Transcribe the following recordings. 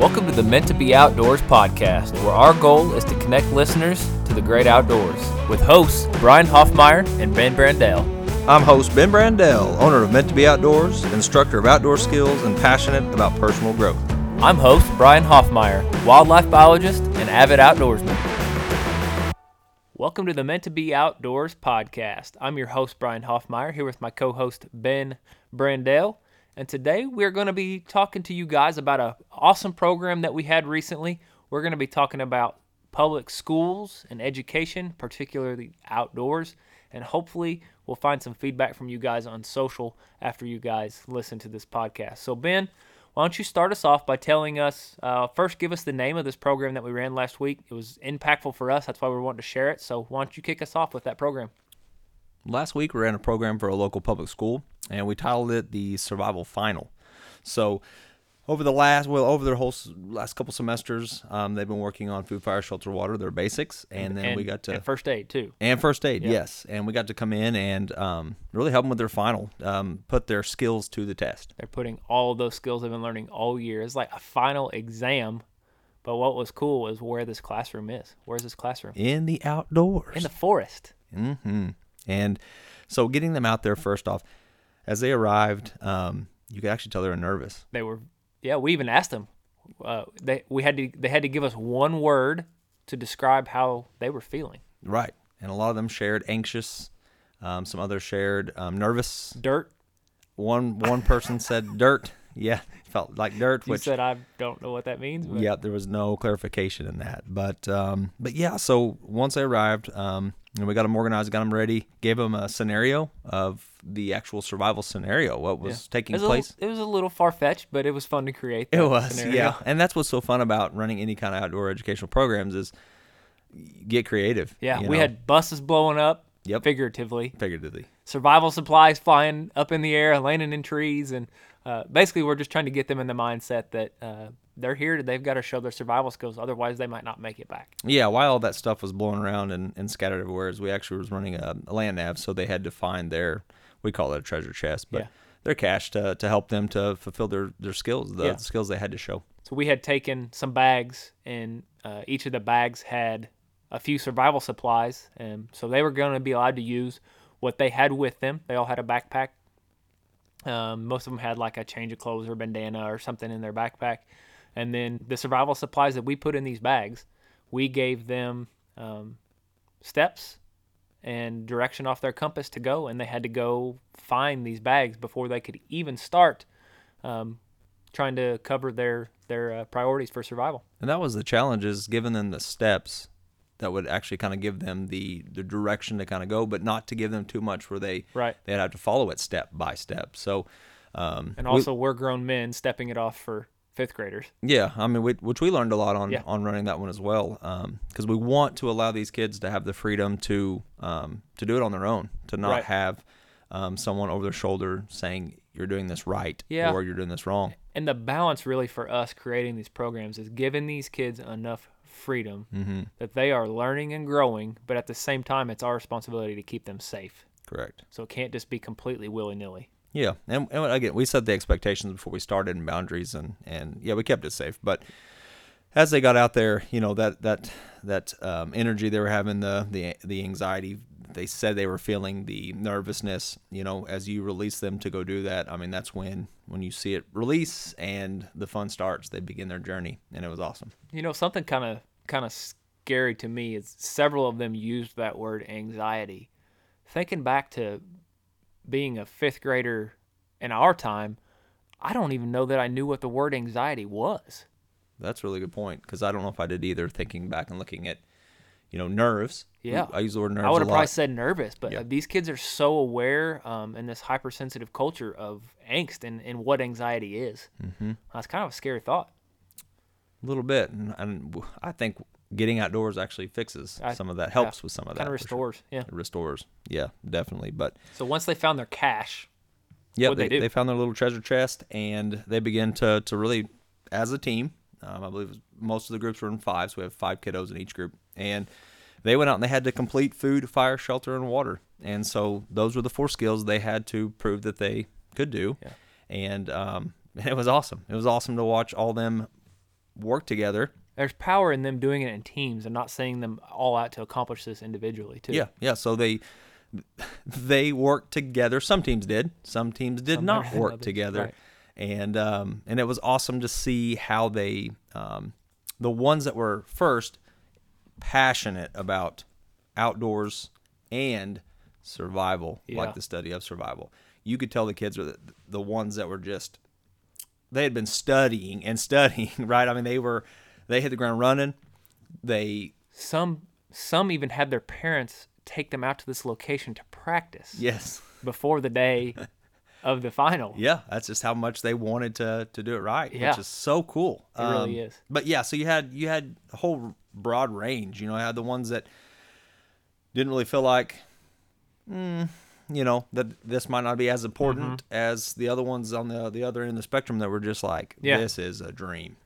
Welcome to the Meant to Be Outdoors podcast, where our goal is to connect listeners to the great outdoors with hosts Brian Hoffmeyer and Ben Brandell. I'm host Ben Brandell, owner of Meant to Be Outdoors, instructor of outdoor skills, and passionate about personal growth. I'm host Brian Hoffmeyer, wildlife biologist and avid outdoorsman. Welcome to the Meant to Be Outdoors podcast. I'm your host Brian Hoffmeyer here with my co-host Ben Brandell. And today we're going to be talking to you guys about an awesome program that we had recently. We're going to be talking about public schools and education, particularly outdoors. And hopefully we'll find some feedback from you guys on social after you guys listen to this podcast. So, Ben, why don't you start us off by telling us uh, first, give us the name of this program that we ran last week? It was impactful for us. That's why we wanted to share it. So, why don't you kick us off with that program? Last week, we ran a program for a local public school, and we titled it the Survival Final. So, over the last well over their whole last couple semesters, um, they've been working on food, fire, shelter, water, their basics, and then and, we got to and first aid too. And first aid, Yeah. yes, and we got to come in and um, really help them with their final, um, put their skills to the test. They're putting all those skills they've been learning all year. It's like a final exam. But what was cool was where this classroom is. Where's this classroom? in the outdoors. In the forest. hmm And so getting them out there first off, as they arrived, um, you could actually tell they were nervous. They were, yeah. We even asked them. Uh, they we had to they had to give us one word to describe how they were feeling. Right. And a lot of them shared anxious. Um, some others shared um, nervous. Dirt. One one person said dirt. Yeah, felt like dirt. You Which said I don't know what that means. But yeah, there was no clarification in that. But um, but yeah, so once they arrived, um, and we got them organized, got them ready, gave them a scenario of the actual survival scenario, what was yeah. taking it was place. A, it was a little far fetched, but it was fun to create. It was, scenario. yeah, and that's what's so fun about running any kind of outdoor educational programs is get creative. Yeah, we know, had buses blowing up. Yep. Figuratively. figuratively. survival supplies flying up in the air, landing in trees, and uh, basically we're just trying to get them in the mindset that uh, they're here. They've got to show their survival skills, otherwise they might not make it back. Yeah, while all that stuff was blowing around and, and scattered everywhere, as we actually was running a, a land nav, so they had to find their we call it a treasure chest, but Yeah. their cache to, to help them to fulfill their, their skills, the Yeah. skills they had to show. So we had taken some bags, and uh, each of the bags had a few survival supplies, and so they were going to be allowed to use what they had with them. They all had a backpack. Um, most of them had like a change of clothes or bandana or something in their backpack, and then the survival supplies that we put in these bags, we gave them um, steps and direction off their compass to go, and they had to go find these bags before they could even start um, trying to cover their their uh, priorities for survival. And that was the challenge is giving them the steps that would actually kind of give them the, the direction to kind of go, but not to give them too much where they Right. they'd have to follow it step by step. So, um, And also, we're grown men stepping it off for fifth graders. Yeah, I mean, we, which we learned a lot on Yeah. on running that one as well, because we want to allow these kids to have the freedom to um, to do it on their own, to not Right. have um, someone over their shoulder saying you're doing this right Yeah. or you're doing this wrong. And the balance, really, for us creating these programs is giving these kids enough freedom Mm-hmm. that they are learning and growing, but at the same time, it's our responsibility to keep them safe. Correct. So it can't just be completely willy nilly. Yeah, and, and again, we set the expectations before we started and boundaries, and and yeah, we kept it safe. But as they got out there, you know that that that um, energy they were having, the the the anxiety, they said they were feeling the nervousness. You know, as you release them to go do that, I mean, that's when when you see it release and the fun starts. They begin their journey, and it was awesome. You know, something kind of kind of scary to me is several of them used that word anxiety. Thinking back to being a fifth grader in our time, I don't even know that I knew what the word anxiety was. That's a really good point because I don't know if I did either. Thinking back and looking at, you know, nerves. Yeah. I use the word nerves. I would have probably said nervous, but Yeah. uh, these kids are so aware um, in this hypersensitive culture of angst and, and what anxiety is. Mm-hmm. That's kind of a scary thought. A little bit, and, and I think getting outdoors actually fixes I- some of that, yeah, helps with some of that. Kind of for sure. restores. Yeah. It restores, yeah, definitely. But So once they found their cache, yeah, they, they they found their little treasure chest, and they began to to really, as a team. Um, I believe most of the groups were in five, so we have five kiddos in each group, and they went out and they had to complete food, fire, shelter, and water. And so those were the four skills they had to prove that they could do. Yeah. And um, it was awesome. It was awesome to watch all them work together. There's power in them doing it in teams and not sending them all out to accomplish this individually too. Yeah, yeah. So they they worked together. Some teams did. Some teams did Some not work together. right. And um, and it was awesome to see how they um, the ones that were first passionate about outdoors and survival, Yeah. like the study of survival. You could tell the kids were the, the ones that were just they had been studying and studying, right? I mean, they were they hit the ground running. They Some some even had their parents take them out to this location to practice yes, before the day of the final. Yeah, that's just how much they wanted to to do it right, Yeah. which is so cool. It really is. But yeah, so you had you had a whole broad range. You know, I had the ones that didn't really feel like, mm, you know, that this might not be as important Mm-hmm. as the other ones on the the other end of the spectrum that were just like, Yeah. this is a dream.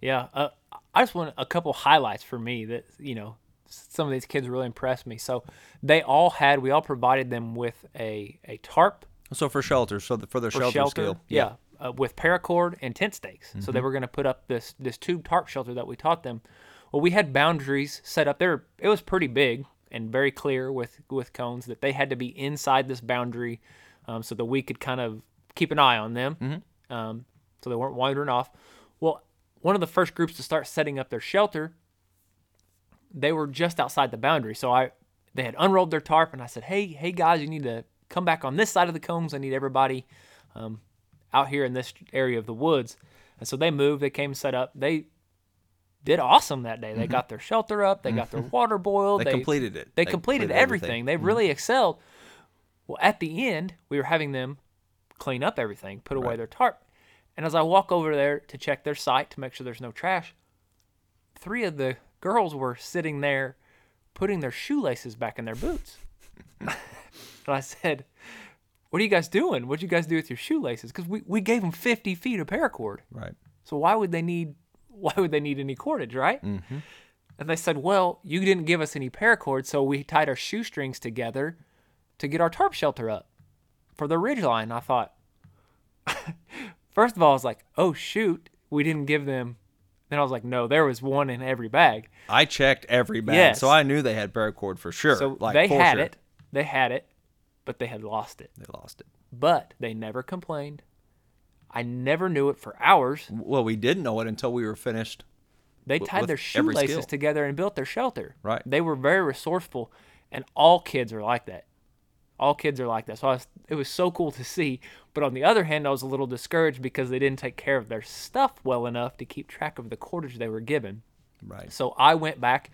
Yeah, uh, I just want a couple highlights for me that you know some of these kids really impressed me. So they all had we all provided them with a a tarp So for shelter, so the, for their for shelter, shelter, skill, yeah, uh, with paracord and tent stakes. So Mm-hmm. they were going to put up this this tube tarp shelter that we taught them. Well, we had boundaries set up there. It was pretty big and very clear with with cones that they had to be inside this boundary, um, so that we could kind of keep an eye on them, Mm-hmm. um, so they weren't wandering off. Well, one of the first groups to start setting up their shelter, they were just outside the boundary. So I they had unrolled their tarp and I said, "Hey, hey guys, you need to come back on this side of the cones. I need everybody um, out here in this area of the woods." And so they moved. They came set up. They did awesome that day. They got their shelter up. They got their water boiled. Mm-hmm. They completed it. They, They completed, completed everything. everything. They really excelled. Well, at the end, we were having them clean up everything, put away Right. their tarp. And as I walk over there to check their site to make sure there's no trash, three of the girls were sitting there putting their shoelaces back in their boots. and I said, What are you guys doing? What'd you guys do with your shoelaces? Because we, we gave them 50 feet of paracord. right? So why would they need why would they need any cordage, right? Mm-hmm. And they said, well, you didn't give us any paracord, so we tied our shoestrings together to get our tarp shelter up for the ridge line. I thought, first of all, I was like, oh shoot, we didn't give them. Then I was like, no, there was one in every bag. I checked every bag, Yes. so I knew they had paracord for sure. So like, they had sure. it, they had it, but they had lost it. They lost it. But they never complained. I never knew it for hours. Well, we didn't know it until we were finished. They tied their shoelaces together and built their shelter. Right. They were very resourceful, and all kids are like that. All kids are like that. So I was, it was so cool to see. But on the other hand, I was a little discouraged because they didn't take care of their stuff well enough to keep track of the cordage they were given. Right. So I went back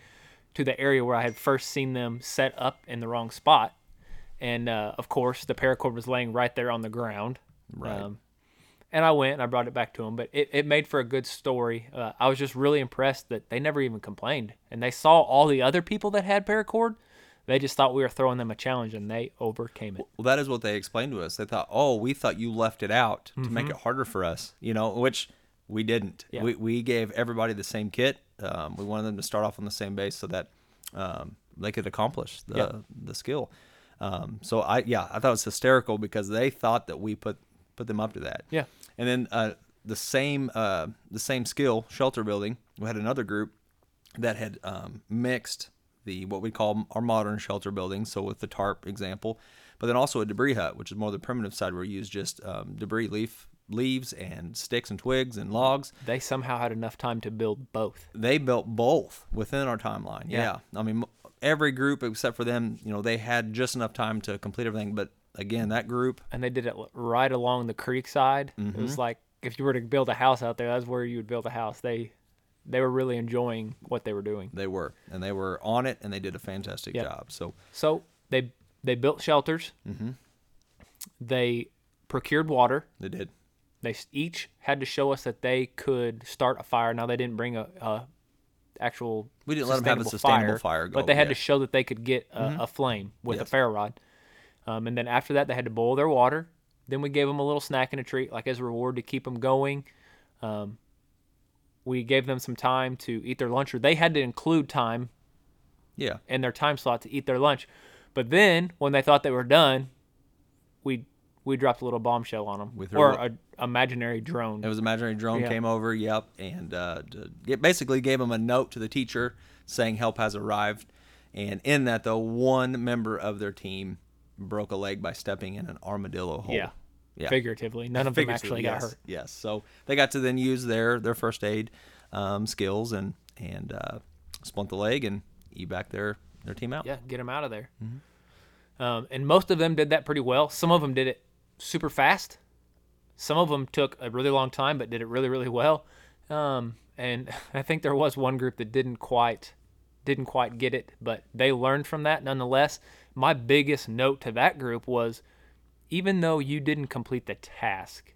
to the area where I had first seen them set up in the wrong spot. And uh, of course, the paracord was laying right there on the ground. Right. Um, and I went and I brought it back to them. But it, it made for a good story. Uh, I was just really impressed that they never even complained. And they saw all the other people that had paracord. They just thought we were throwing them a challenge and they overcame it. Well, that is what they explained to us. They thought, "Oh, we thought you left it out to Mm-hmm. make it harder for us," you know, which we didn't. Yeah. We we gave everybody the same kit. Um, we wanted them to start off on the same base so that um, they could accomplish the Yeah. the skill. Um, so I yeah, I thought it was hysterical because they thought that we put put them up to that. Yeah. And then uh, the same uh, the same skill shelter building. We had another group that had um, mixed the what we call our modern shelter building, so with the tarp example, but then also a debris hut, which is more the primitive side where you use just um, debris leaf leaves and sticks and twigs and logs. They somehow had enough time to build both. They built both within our timeline. Yeah. Yeah, I mean every group except for them, you know, they had just enough time to complete everything. But again, that group, And they did it right along the creek side. It was like if you were to build a house out there, that's where you would build a house. They they were really enjoying what they were doing. they were and they were on it and they did a fantastic Yeah. job. So So they they built shelters. Mm-hmm. They procured water. they did. They each had to show us that they could start a fire. Now they didn't bring a, a actual We didn't let them have a sustainable fire but they had to show that they could get a, a flame with a Yes. ferro rod. Um, and then after that, they had to boil their water. Then we gave them a little snack and a treat, like as a reward to keep them going. Um, we gave them some time to eat their lunch, or they had to include time Yeah. in their time slot to eat their lunch. But then when they thought they were done, we we dropped a little bombshell on them, threw or a- imaginary drone. It was an imaginary drone Yeah. came over. Yep, and uh, basically gave them a note to the teacher saying help has arrived. And in that, though, one member of their team broke a leg by stepping in an armadillo hole. yeah. yeah. Figuratively, none of them actually got hurt. Yes, so they got to then use their their first aid um, skills and and uh, splint the leg and evac their their team out. Yeah, get them out of there. Mm-hmm. Um, and most of them did that pretty well. Some of them did it super fast. Some of them took a really long time, but did it really, really well. Um, and I think there was one group that didn't quite didn't quite get it, but they learned from that nonetheless. My biggest note to that group was even though you didn't complete the task,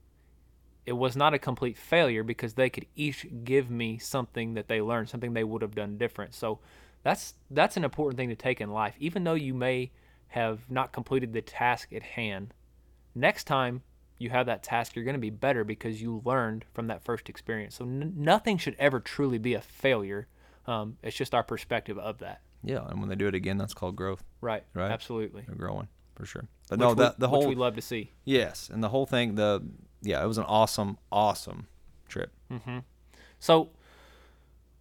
it was not a complete failure because they could each give me something that they learned, something they would have done different. So that's that's an important thing to take in life. Even though you may have not completed the task at hand, next time you have that task, you're going to be better because you learned from that first experience. So n- nothing should ever truly be a failure. Um, it's just our perspective of that. Yeah, and when they do it again, that's called growth. Right. Right. Absolutely. They're growing for sure. But Which no, we- the the which whole we love to see. yes, and the whole thing. The yeah, it was an awesome, awesome trip. Mm-hmm. So,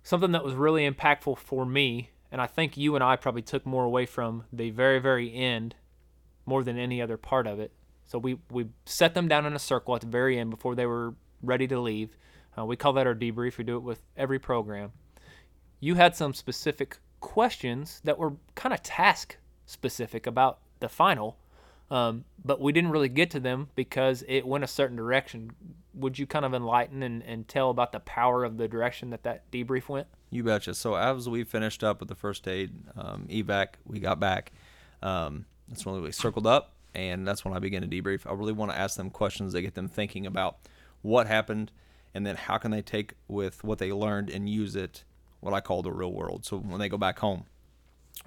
something that was really impactful for me, and I think you and I probably took more away from the very, very end more than any other part of it. So, we, we set them down in a circle at the very end before they were ready to leave. Uh, we call that our debrief. We do it with every program. You had some specific questions that were kind of task specific about the final, um, but we didn't really get to them because it went a certain direction. Would you kind of enlighten and, and tell about the power of the direction that that debrief went? You betcha. So as we finished up with the first aid um, evac, we got back. Um, that's when we circled up, and that's when I begin to debrief. I really want to ask them questions that get them thinking about what happened, and then how can they take with what they learned and use it, what I call the real world. So when they go back home.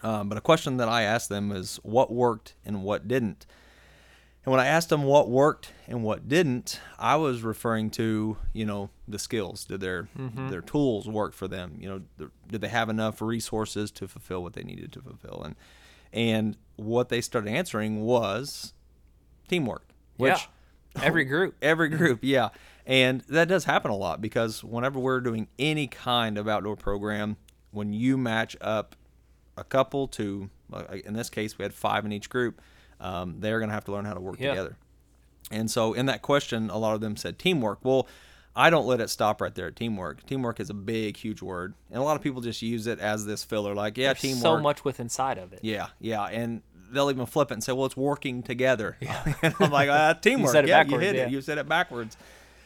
Um, but a question that I ask them is what worked and what didn't. And when I asked them what worked and what didn't, I was referring to, you know, the skills. Did their their tools work for them? You know, th- did they have enough resources to fulfill what they needed to fulfill? And and what they started answering was teamwork, which yeah. Every group. every group, yeah. And that does happen a lot because whenever we're doing any kind of outdoor program, when you match up a couple to, in this case, we had five in each group, um, they're going to have to learn how to work Yeah. together. And so in that question, a lot of them said teamwork. Well, I don't let it stop right there at teamwork. Teamwork is a big, huge word. And a lot of people just use it as this filler, like, yeah, There's teamwork. so much with inside of it. Yeah, yeah, and they'll even flip it and say, "Well, it's working together." and I'm like, uh, "Teamwork." said it yeah, backwards, you hit yeah. it. You said it backwards.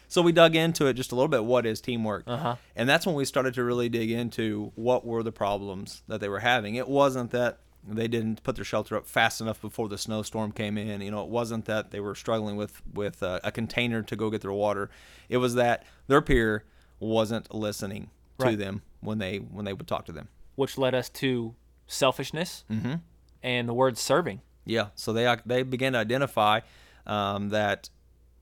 So we dug into it just a little bit. What is teamwork? Uh-huh. And that's when we started to really dig into what were the problems that they were having. It wasn't that they didn't put their shelter up fast enough before the snowstorm came in. You know, it wasn't that they were struggling with with uh, a container to go get their water. It was that their peer wasn't listening to Right. them when they when they would talk to them. which led us to selfishness Mm-hmm. and the word serving. Yeah, so they they began to identify um, that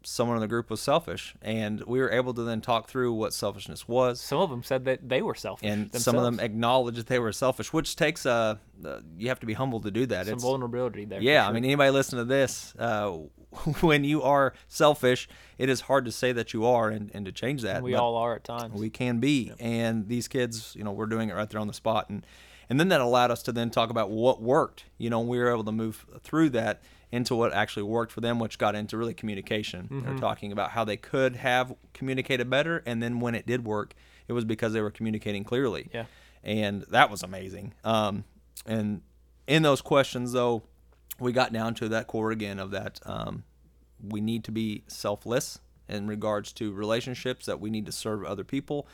someone in the group was selfish, and we were able to then talk through what selfishness was, Some of them said that they were selfish. and themselves. some of them acknowledged that they were selfish, which takes uh, uh you have to be humble to do that. some It's vulnerability there. yeah, I mean anybody listen to this, uh, when you are selfish, it is hard to say that you are and, and to change that. we all are at times. we can be and these kids you know we're doing it right there on the spot and and then that allowed us to then talk about what worked you know we were able to move through that into what actually worked for them which got into really communication Mm-hmm. they're talking about how they could have communicated better and then when it did work it was because they were communicating clearly Yeah. and that was amazing um and in those questions though we got down to that core again of that um, we need to be selfless in regards to relationships that we need to serve other people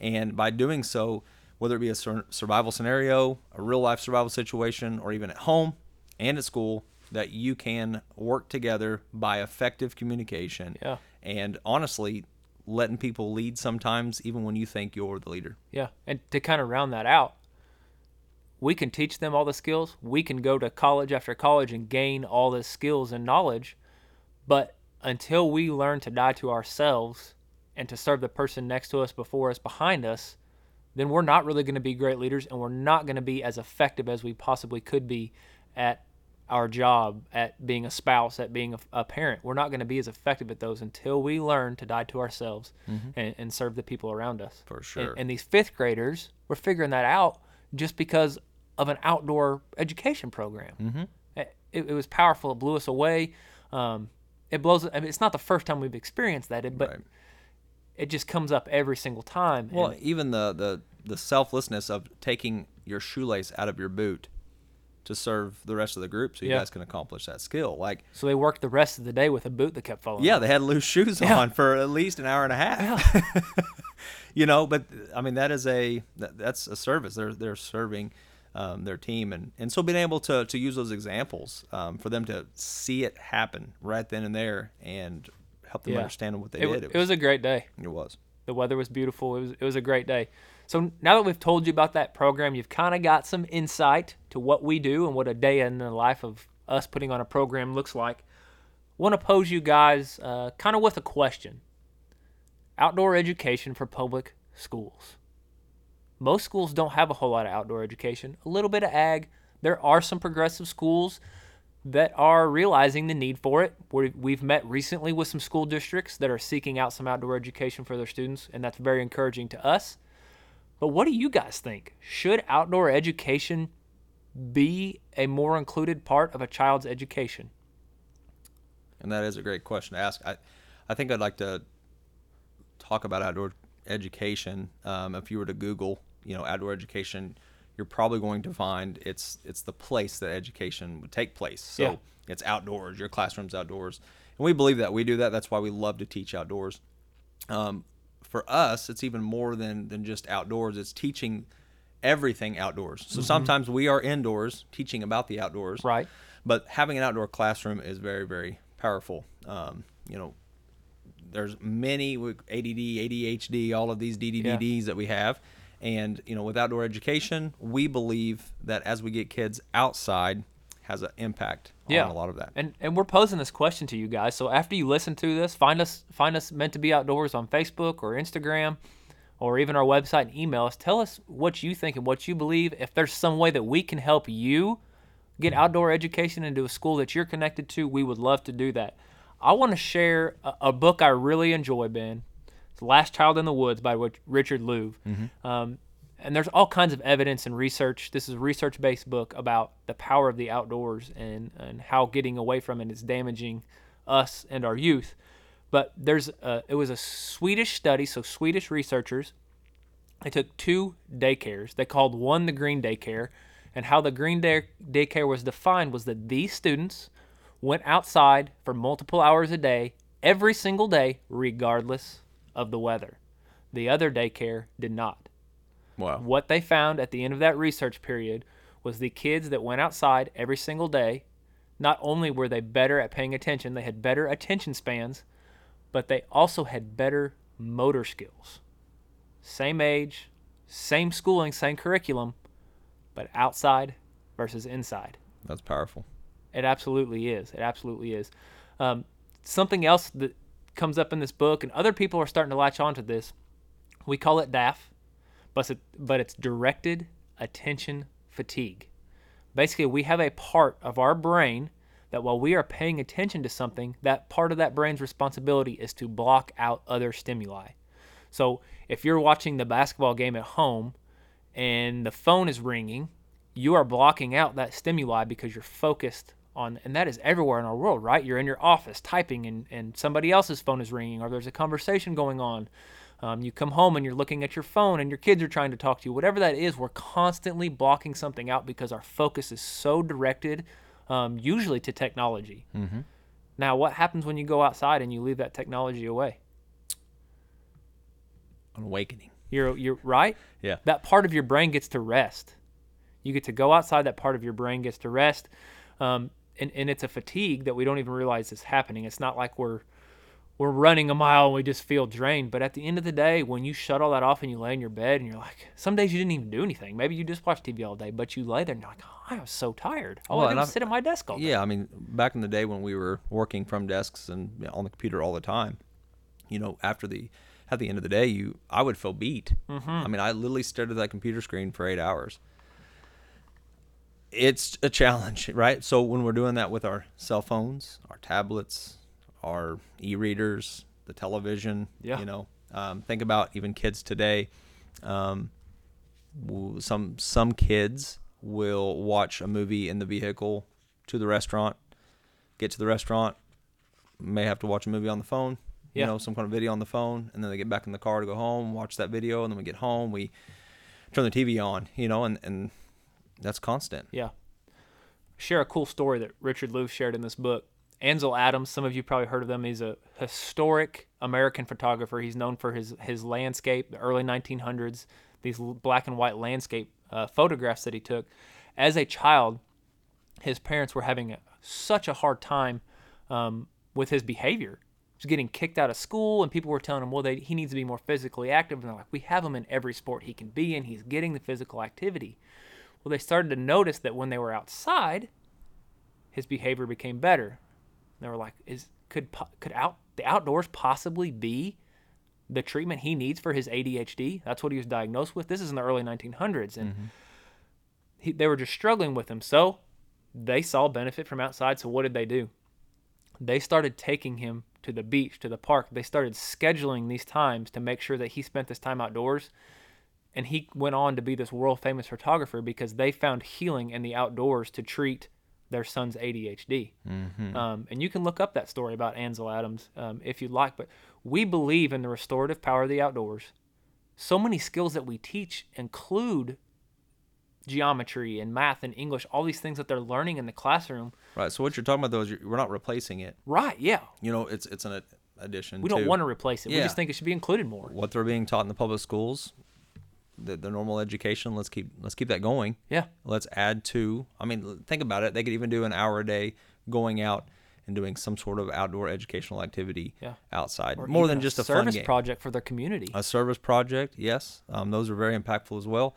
and by doing so whether it be a sur- survival scenario a real life survival situation or even at home and at school that you can work together by effective communication Yeah. and honestly letting people lead sometimes even when you think you're the leader Yeah, and to kind of round that out, we can teach them all the skills. We can go to college after college and gain all the skills and knowledge, but until we learn to die to ourselves and to serve the person next to us, before us, behind us, then we're not really going to be great leaders, and we're not going to be as effective as we possibly could be at our job at being a spouse, at being a, a parent. We're not going to be as effective at those until we learn to die to ourselves and, and serve the people around us. For And- sure. And, these fifth graders were figuring that out just because of an outdoor education program. Mm-hmm. It, it was powerful. It blew us away. Um, it blows. I mean, it's not the first time we've experienced that, but Right. it just comes up every single time. and- Well, even the, the, the selflessness of taking your shoelace out of your boot to serve the rest of the group so you Yeah. guys can accomplish that skill. Like, so they worked the rest of the day with a boot that kept falling. yeah, they had loose shoes on for at least an hour and a half. you know, but I mean, that is a, that, that's a service. They're, they're serving um, their team. And, and so being able to, to use those examples um, for them to see it happen right then and there and help them Yeah. understand what they It, did. it was a great day. It was. The weather was beautiful. It was it was a great day. So now that we've told you about that program, you've kind of got some insight to what we do and what a day in the life of us putting on a program looks like. Want to pose you guys uh, kind of with a question. Outdoor education for public schools. Most schools don't have a whole lot of outdoor education. A little bit of ag. There are some progressive schools that are realizing the need for it. we we've met recently with some school districts that are seeking out some outdoor education for their students, and that's very encouraging to us. But what do you guys think? Should outdoor education be a more included part of a child's education? And that is a great question to ask. I, I think I'd like to talk about outdoor education. Um, if you were to Google, you know, outdoor education, you're probably going to find it's it's the place that education would take place. So Yeah. it's outdoors. Your classroom's outdoors, and we believe that. We do that. That's why we love to teach outdoors. Um, for us, it's even more than than just outdoors. It's teaching everything outdoors. So sometimes we are indoors teaching about the outdoors, Right. but having an outdoor classroom is very very powerful um, you know there's many with ADD ADHD all of these DDDs that we have and you know with outdoor education we believe that as we get kids outside has an impact Yeah. on a lot of that And and we're posing this question to you guys. So after you listen to this, find us find us meant to be outdoors on Facebook or Instagram or even our website and email us. Tell us what you think and what you believe. If there's some way that we can help you get outdoor education into a school that you're connected to, we would love to do that. I want to share a, a book I really enjoy, Ben. It's Last Child in the Woods by Rich- Richard Louv. Um, and there's all kinds of evidence and research. This is a research-based book about the power of the outdoors and, and how getting away from it is damaging us and our youth. But there's a, it was a Swedish study, so Swedish researchers they took two daycares. They called one the green daycare, and how the green day daycare was defined was that these students went outside for multiple hours a day, every single day, regardless of the weather. The other daycare did not. Wow What they found at the end of that research period was the kids that went outside every single day, not only were they better at paying attention, they had better attention spans, but they also had better motor skills. Same age, same schooling, same curriculum, but outside versus inside. that's powerful It absolutely is. It absolutely is. Um, something else that comes up in this book, and other people are starting to latch onto this. We call it DAF, but it's, but it's directed attention fatigue. Basically, we have a part of our brain that while we are paying attention to something, that part of that brain's responsibility is to block out other stimuli. So if you're watching the basketball game at home and the phone is ringing, you are blocking out that stimuli because you're focused on, and that is everywhere in our world, right? You're in your office typing and, and somebody else's phone is ringing or there's a conversation going on. Um, you come home and you're looking at your phone and your kids are trying to talk to you. Whatever that is, we're constantly blocking something out because our focus is so directed, um, usually to technology. Mm-hmm. Now, what happens when you go outside and you leave that technology away? an awakening You're you're right. yeah That part of your brain gets to rest. You get to go outside. That part of your brain gets to rest, um, and and it's a fatigue that we don't even realize is happening. It's not like we're we're running a mile and we just feel drained. But at the end of the day, when you shut all that off and you lay in your bed and you're like, some days you didn't even do anything. Maybe you just watch TV all day, but you lay there and you're like, oh, I was so tired. All Well, I did was sit at my desk all day. Yeah, I mean, back in the day when we were working from desks and you know, on the computer all the time, you know, after the at the end of the day, you I would feel beat. Mm-hmm. I mean, I literally stared at that computer screen for eight hours. it's a challenge, right? So when we're doing that with our cell phones, our tablets, our e-readers, the television, Yeah. you know, um, think about even kids today. Um, some some kids will watch a movie in the vehicle to the restaurant, get to the restaurant, may have to watch a movie on the phone, Yeah. you know, some kind of video on the phone, and then they get back in the car to go home, watch that video, and then we get home, we turn the TV on, you know, and and that's constant. Yeah. Share a cool story that Richard Lewis shared in this book. Ansel Adams, some of you probably heard of them. He's a historic American photographer. He's known for his his landscape, the early 1900s, these black and white landscape uh, photographs that he took. As a child, his parents were having a, such a hard time um, with his behavior. He was getting kicked out of school, and people were telling him, well, they, he needs to be more physically active. And they're like, we have him in every sport he can be in. He's getting the physical activity. Well, they started to notice that when they were outside, his behavior became better. They were like, "Is could could out the outdoors possibly be the treatment he needs for his ADHD?" That's what he was diagnosed with. This is in the early 1900s, and mm-hmm. he, they were just struggling with him. So they saw benefit from outside. So what did they do? They started taking him to the beach, to the park. They started scheduling these times to make sure that he spent this time outdoors and he went on to be this world famous photographer because they found healing in the outdoors to treat their son's ADHD. Um, and you can look up that story about Ansel Adams um, if you'd like. But we believe in the restorative power of the outdoors. So many skills that we teach include geometry and math and English, all these things that they're learning in the classroom. Right. So what you're talking about though is you're, we're not replacing it. Right? Yeah. You know, it's it's an addition. We don't to want to replace it. We just think it should be included more. what they're being taught in the public schools, the, the normal education. Let's keep let's keep that going. Yeah. Let's add to. I mean, think about it. They could even do an hour a day going out and doing some sort of outdoor educational activity Yeah. outside, Or more than just a, service fun game. project for their community. a service project, yes, um, those are very impactful as well.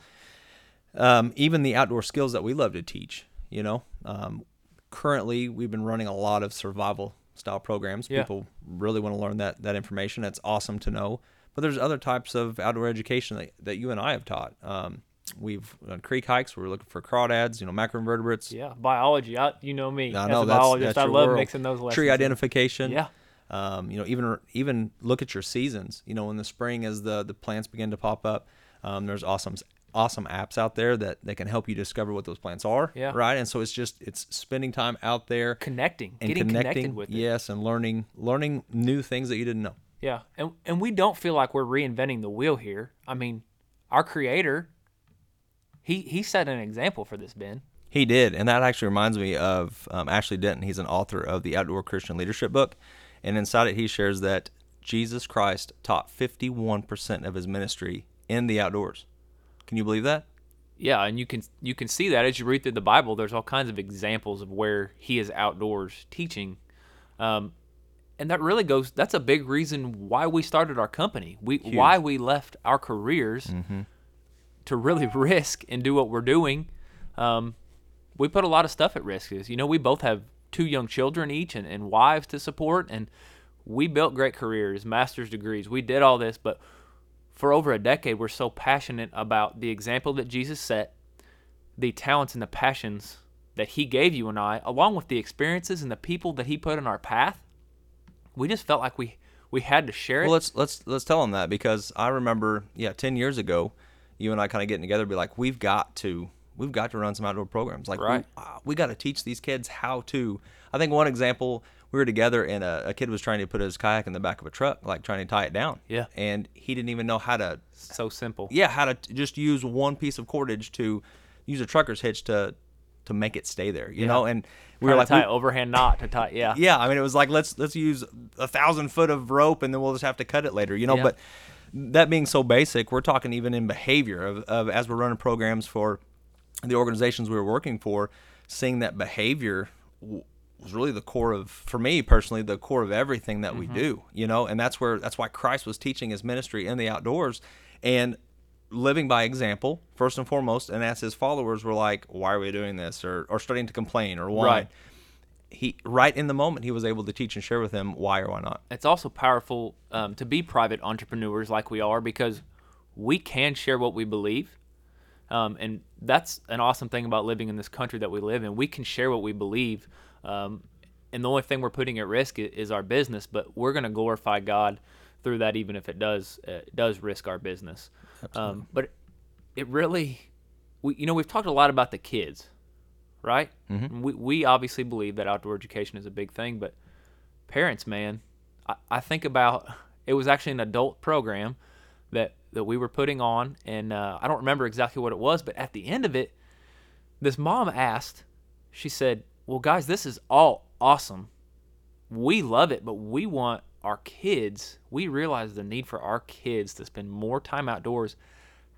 Um, even the outdoor skills that we love to teach, you know. Um, currently, we've been running a lot of survival style programs. Yeah. People really want to learn that that information. That's awesome to know. But there's other types of outdoor education that, that you and I have taught. Um, we've done creek hikes. We're looking for crawdads, you know, macroinvertebrates. yeah, biology. I, you know me I as know a that's, biologist. that's I love world. mixing those lessons. Tree identification. Yeah. Um, you know, even even look at your seasons. You know, in the spring as the the plants begin to pop up, um, there's awesome awesome apps out there that that can help you discover what those plants are. Yeah. Right. And so it's just it's spending time out there Connecting, and getting connecting. connected with it. yes, and learning learning new things that you didn't know. Yeah, and and we don't feel like we're reinventing the wheel here. I mean, our creator, he he set an example for this, Ben. He did, and that actually reminds me of um, Ashley Denton. He's an author of the Outdoor Christian Leadership book, and inside it he shares that Jesus Christ taught 51% of his ministry in the outdoors. Can you believe that? Yeah, and you can you can see that as you read through the Bible. There's all kinds of examples of where he is outdoors teaching, um, and that really goes. That's a big reason why we started our company. We why we left our careers to really risk and do what we're doing. Um, we put a lot of stuff at risk. Is you know we both have two young children each and, and wives to support, and we built great careers, master's degrees. We did all this, but for over a decade, we're so passionate about the example that Jesus set, the talents and the passions that He gave you and I, along with the experiences and the people that He put in our path. We just felt like we we had to share it. Well, let's let's let's tell them that because I remember, yeah, ten years ago, you and I kind of getting together, be like, we've got to, we've got to run some outdoor programs. Like, Right. we, uh, we got to teach these kids how to. I think one example, we were together and a, a kid was trying to put his kayak in the back of a truck, like trying to tie it down. Yeah. And he didn't even know how to, so simple. yeah, how to t- just use one piece of cordage to use a trucker's hitch to to make it stay there. You know, and we We were like, tie we- overhand knot to tie. Yeah. yeah i mean it was like let's let's use a thousand foot of rope and then we'll just have to cut it later you know Yeah. but that being so basic we're talking even in behavior of, of as we're running programs for the organizations we were working for seeing that behavior w- was really the core of for me personally the core of everything that we mm-hmm. do you know and that's where that's why christ was teaching his ministry in the outdoors and living by example first and foremost and as his followers were like why are we doing this or, or starting to complain or why Right. he right in the moment he was able to teach and share with them why or why not. it's also powerful um, to be private entrepreneurs like we are because we can share what we believe. Um, and that's an awesome thing about living in this country that we live in. We can share what we believe. Um, and the only thing we're putting at risk is our business, but we're going to glorify God through that, even if it does uh, does risk our business. Um, but it really, we you know, we've talked a lot about the kids, right? Mm-hmm. We we obviously believe that outdoor education is a big thing, but parents, man, I, I think about it was actually an adult program that that we were putting on, and uh, I don't remember exactly what it was, but at the end of it, this mom asked, she said, "Well, guys, this is all awesome. We love it, but we want our kids. We realize the need for our kids to spend more time outdoors.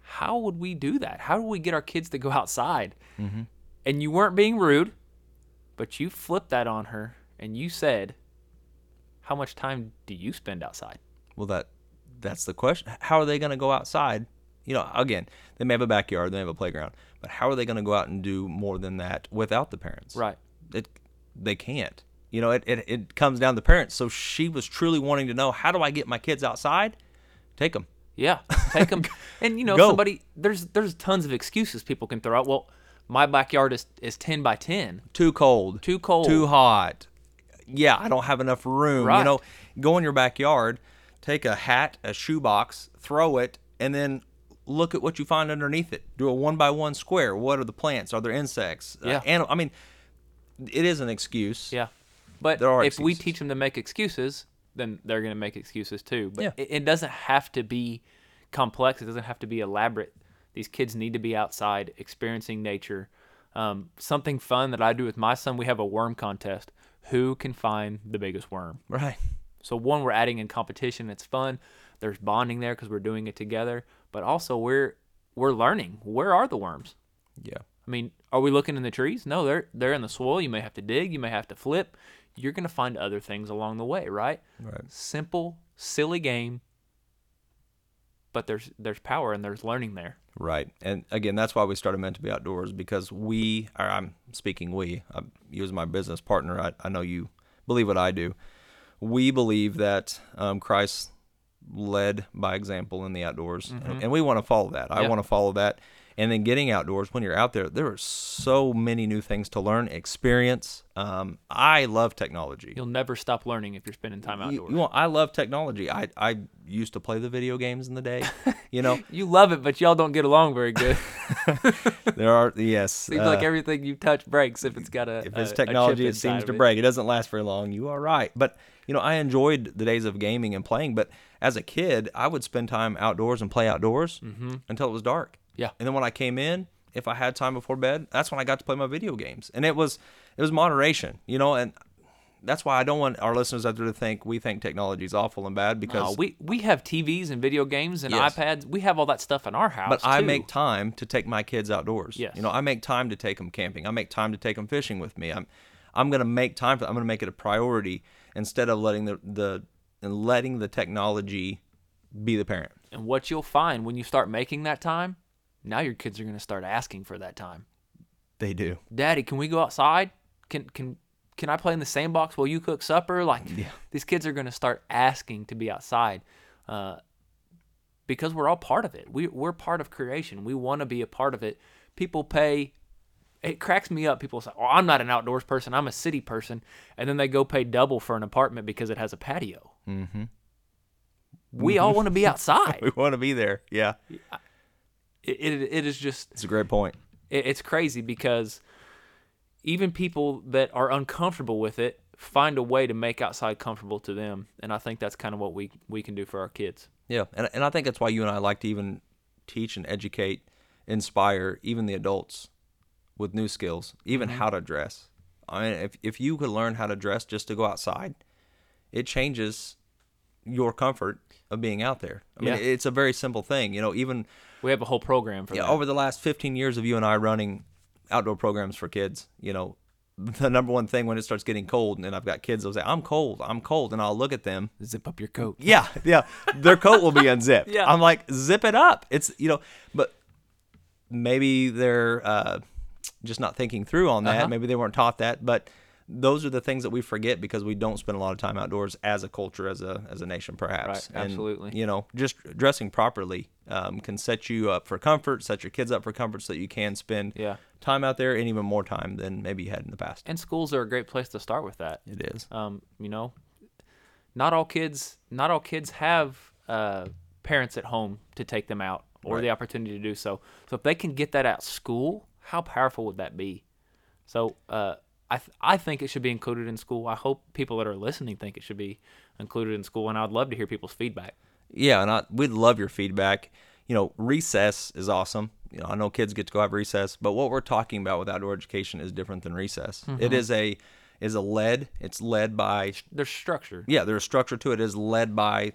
How would we do that? How do we get our kids to go outside?" Mm-hmm. And you weren't being rude, but you flipped that on her and you said, "How much time do you spend outside?" Well, that that's the question. How are they going to go outside? You know, again, they may have a backyard, they may have a playground, but how are they going to go out and do more than that without the parents? Right. It they can't. You know, it, it it comes down to parents. So she was truly wanting to know, how do I get my kids outside? Take them. Yeah, take them. and you know, Go. somebody there's there's tons of excuses people can throw out. Well, my backyard is is ten by ten. Too cold. Too cold. Too hot. Yeah, I don't have enough room. Right. You know, go in your backyard, take a hat, a shoebox, throw it, and then look at what you find underneath it. Do a one by one square. What are the plants? Are there insects? Yeah. Uh, I mean, it is an excuse. Yeah, but There are if we teach them to make excuses, then they're going to make excuses too. But Yeah. it, it doesn't have to be complex. It doesn't have to be elaborate. These kids need to be outside, experiencing nature. Um, something fun that I do with my son. We have a worm contest. Who can find the biggest worm? Right. So one, we're adding in competition. It's fun. There's bonding there because we're doing it together. But also we're we're learning. Where are the worms? Yeah. I mean, are we looking in the trees? No, they're they're in the soil. You may have to dig. You may have to flip. You're gonna find other things along the way, right? Right. Simple, silly game. But there's there's power and there's learning there. Right. And again, that's why we started Meant to Be Outdoors because we, or I'm speaking we, i you as my business partner, I, I know you believe what I do. We believe that um, Christ led by example in the outdoors, and, and we want to follow that. I want to follow that. And then getting outdoors, when you're out there, there are so many new things to learn, experience. Um, I love technology. You'll never stop learning if you're spending time outdoors. you want, I love technology. I, I used to play the video games in the day. You know, You love it, but y'all don't get along very good. there are yes. Seems uh, like everything you touch breaks if it's got a if a- a it's chip technology, it seems to it. break. It doesn't last very long. You are right. But, you know, I enjoyed the days of gaming and playing. But as a kid, I would spend time outdoors and play outdoors until it was dark. Yeah. And then when I came in, if I had time before bed, that's when I got to play my video games. And it was it was moderation, you know, and that's why I don't want our listeners out there to think we think technology is awful and bad because No, we we have TVs and video games and Yes. iPads. We have all that stuff in our house. But I too. make time to take my kids outdoors. Yes. You know, I make time to take them camping. I make time to take them fishing with me. I'm I'm going to make time for I'm going to make it a priority instead of letting the the and letting the technology be the parent. And what you'll find when you start making that time, now your kids are going to start asking for that time. They do. Daddy, can we go outside? Can can can I play in the sandbox while you cook supper? Like these kids are going to start asking to be outside, uh, because we're all part of it. We we're part of creation. We want to be a part of it. People pay. It cracks me up. People say, "Oh, I'm not an outdoors person. I'm a city person," and then they go pay double for an apartment because it has a patio. Mm-hmm. We all want to be outside. We want to be there. Yeah. It, it, it is just It's a great point. it, it's crazy because even people that are uncomfortable with it find a way to make outside comfortable to them and i think that's kind of what we we can do for our kids Yeah, and and I think that's why you and I like to even teach and educate, inspire even the adults with new skills, even mm-hmm. how to dress. I mean, if if you could learn how to dress just to go outside, it changes your comfort of being out there. I mean, Yeah. it's a very simple thing. You know, even we have a whole program for yeah, that over the last 15 years of you and I running outdoor programs for kids, you know, the number one thing when it starts getting cold and I've got kids, they'll say, "I'm cold, I'm cold," and I'll look at them zip up your coat yeah, yeah. Their coat will be unzipped. Yeah. I'm like, zip it up. It's you know, but maybe they're uh, just not thinking through on that. Uh-huh. Maybe they weren't taught that. But those are the things that we forget because we don't spend a lot of time outdoors as a culture, as a as a nation, perhaps. Right, absolutely. You know, just dressing properly um, can set you up for comfort, set your kids up for comfort, so that you can spend Yeah. time out there and even more time than maybe you had in the past. And schools are a great place to start with that. It is. Um, you know, not all kids not all kids have uh, parents at home to take them out or Right. the opportunity to do so. So if they can get that at school, how powerful would that be? So uh, I th- I think it should be included in school. I hope people that are listening think it should be included in school, and I'd love to hear people's feedback. Yeah, and I, we'd love your feedback. You know, recess is awesome. You know, I know kids get to go have recess, but what we're talking about with outdoor education is different than recess. It mm-hmm. is a is a led. It's led by There's structure. yeah. There's structure to it. It is led by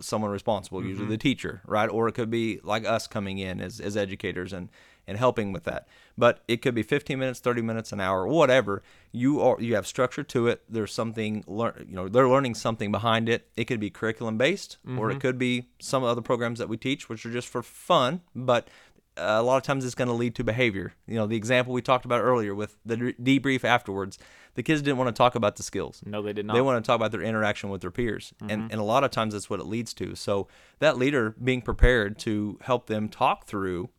someone responsible, usually mm-hmm. the teacher, right? Or it could be like us coming in as as educators and and helping with that. But it could be 15 minutes, 30 minutes, an hour, whatever. You are you have structure to it. There's something learn, you know, they're learning something behind it. It could be curriculum based, or it mm-hmm. could be some other programs that we teach, which are just for fun. But a lot of times it's going to lead to behavior. You know, the example we talked about earlier with the de- debrief afterwards, the kids didn't want to talk about the skills. No, they did not. They want to talk about their interaction with their peers. Mm-hmm. And, and a lot of times that's what it leads to. So that leader being prepared to help them talk through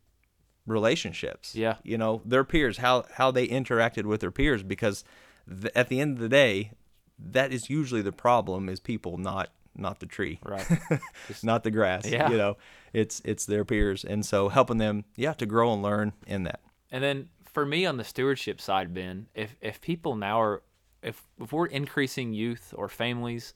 relationships. Yeah. You know, their peers, how, how they interacted with their peers, because th- at the end of the day, that is usually the problem is people, not not the tree. Right. not the grass. Yeah. You know, it's it's their peers. And so helping them, yeah, to grow and learn in that. And then for me on the stewardship side, Ben, if if people now are if if we're increasing youth or families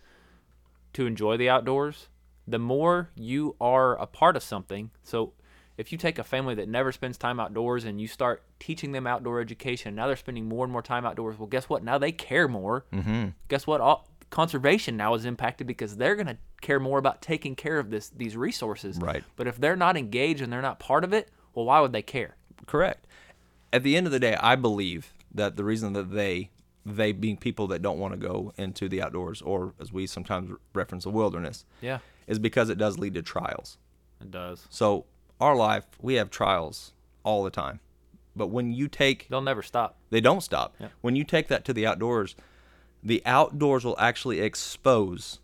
to enjoy the outdoors, the more you are a part of something. So if you take a family that never spends time outdoors and you start teaching them outdoor education, now they're spending more and more time outdoors. Well, guess what? Now they care more. Mm-hmm. Guess what? All, conservation now is impacted because they're going to care more about taking care of this these resources. Right. But if they're not engaged and they're not part of it, well, why would they care? Correct. At the end of the day, I believe that the reason that they they being people that don't want to go into the outdoors or as we sometimes reference the wilderness Yeah, is because it does lead to trials. it does. So our life, we have trials all the time. But when you take They'll never stop. they don't stop. Yeah. When you take that to the outdoors, the outdoors will actually expose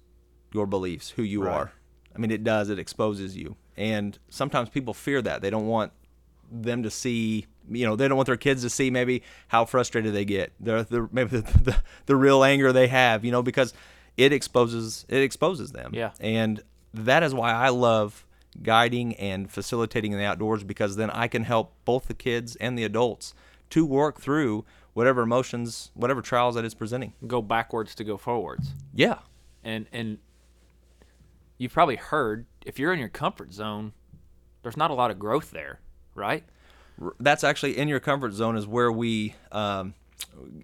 your beliefs, who you Right. are. I mean, it does. It exposes you, and sometimes people fear that they don't want them to see. You know, they don't want their kids to see maybe how frustrated they get. The, the maybe the, the the real anger they have. You know, because it exposes it exposes them. Yeah. and that is why I love guiding and facilitating in the outdoors because then I can help both the kids and the adults to work through whatever emotions, whatever trials that is presenting. Go backwards to go forwards. Yeah. And and you've probably heard if you're in your comfort zone, there's not a lot of growth there, right? That's actually in your comfort zone is where we um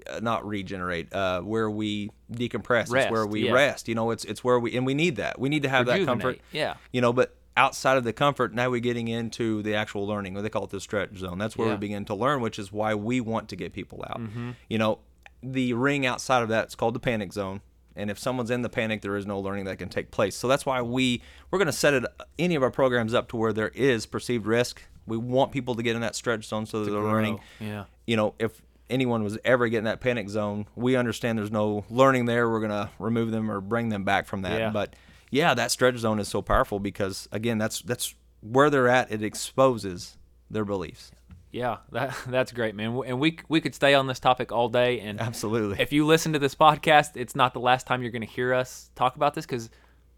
uh, not regenerate, uh where we decompress. Rest, it's where we yeah. rest. You know, it's it's where we and we need that. We need to have that comfort. Yeah. You know, but outside of the comfort, now we're getting into the actual learning, or they call it the stretch zone. That's where Yeah. Mm-hmm. we begin to learn, which is why we want to get people out. You know, the ring outside of that is called the panic zone. And if someone's in the panic, there is no learning that can take place. So that's why we we're going to set it any of our programs up to where there is perceived risk. We want people to get in that stretch zone so that they're learning. yeah. You know, if anyone was ever getting that panic zone, we understand there's no learning there. We're going to remove them or bring them back from that. Yeah. But yeah, that stretch zone is so powerful because again, that's that's where they're at. It exposes their beliefs. Yeah, that that's great, man. And we we could stay on this topic all day. And Absolutely. if you listen to this podcast, it's not the last time you're going to hear us talk about this because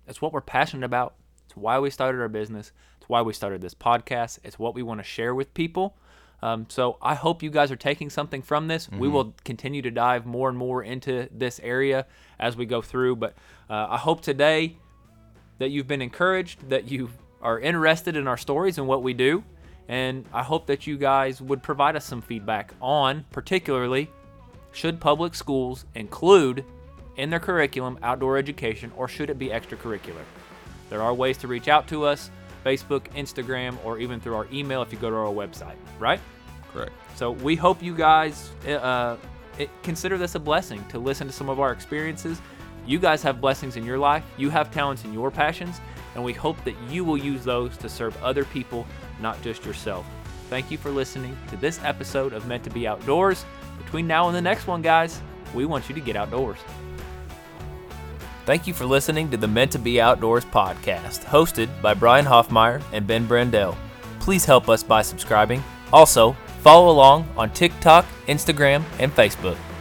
it's what we're passionate about. It's why we started our business. It's why we started this podcast. It's what we want to share with people. Um, so I hope you guys are taking something from this. We will continue to dive more and more into this area as we go through. But uh, I hope today that you've been encouraged, that you are interested in our stories and what we do. And I hope that you guys would provide us some feedback on, particularly, should public schools include in their curriculum outdoor education or should it be extracurricular? There are ways to reach out to us Facebook, Instagram, or even through our email if you go to our website, right? Correct. So we hope you guys uh, consider this a blessing to listen to some of our experiences. You guys have blessings in your life, you have talents in your passions, and we hope that you will use those to serve other people, not just yourself. Thank you for listening to this episode of Meant to Be Outdoors. Between now and the next one, guys, we want you to get outdoors. Thank you for listening to the Meant to Be Outdoors podcast, hosted by Brian Hoffmeyer and Ben Brandell. Please help us by subscribing. Also, follow along on TikTok, Instagram, and Facebook.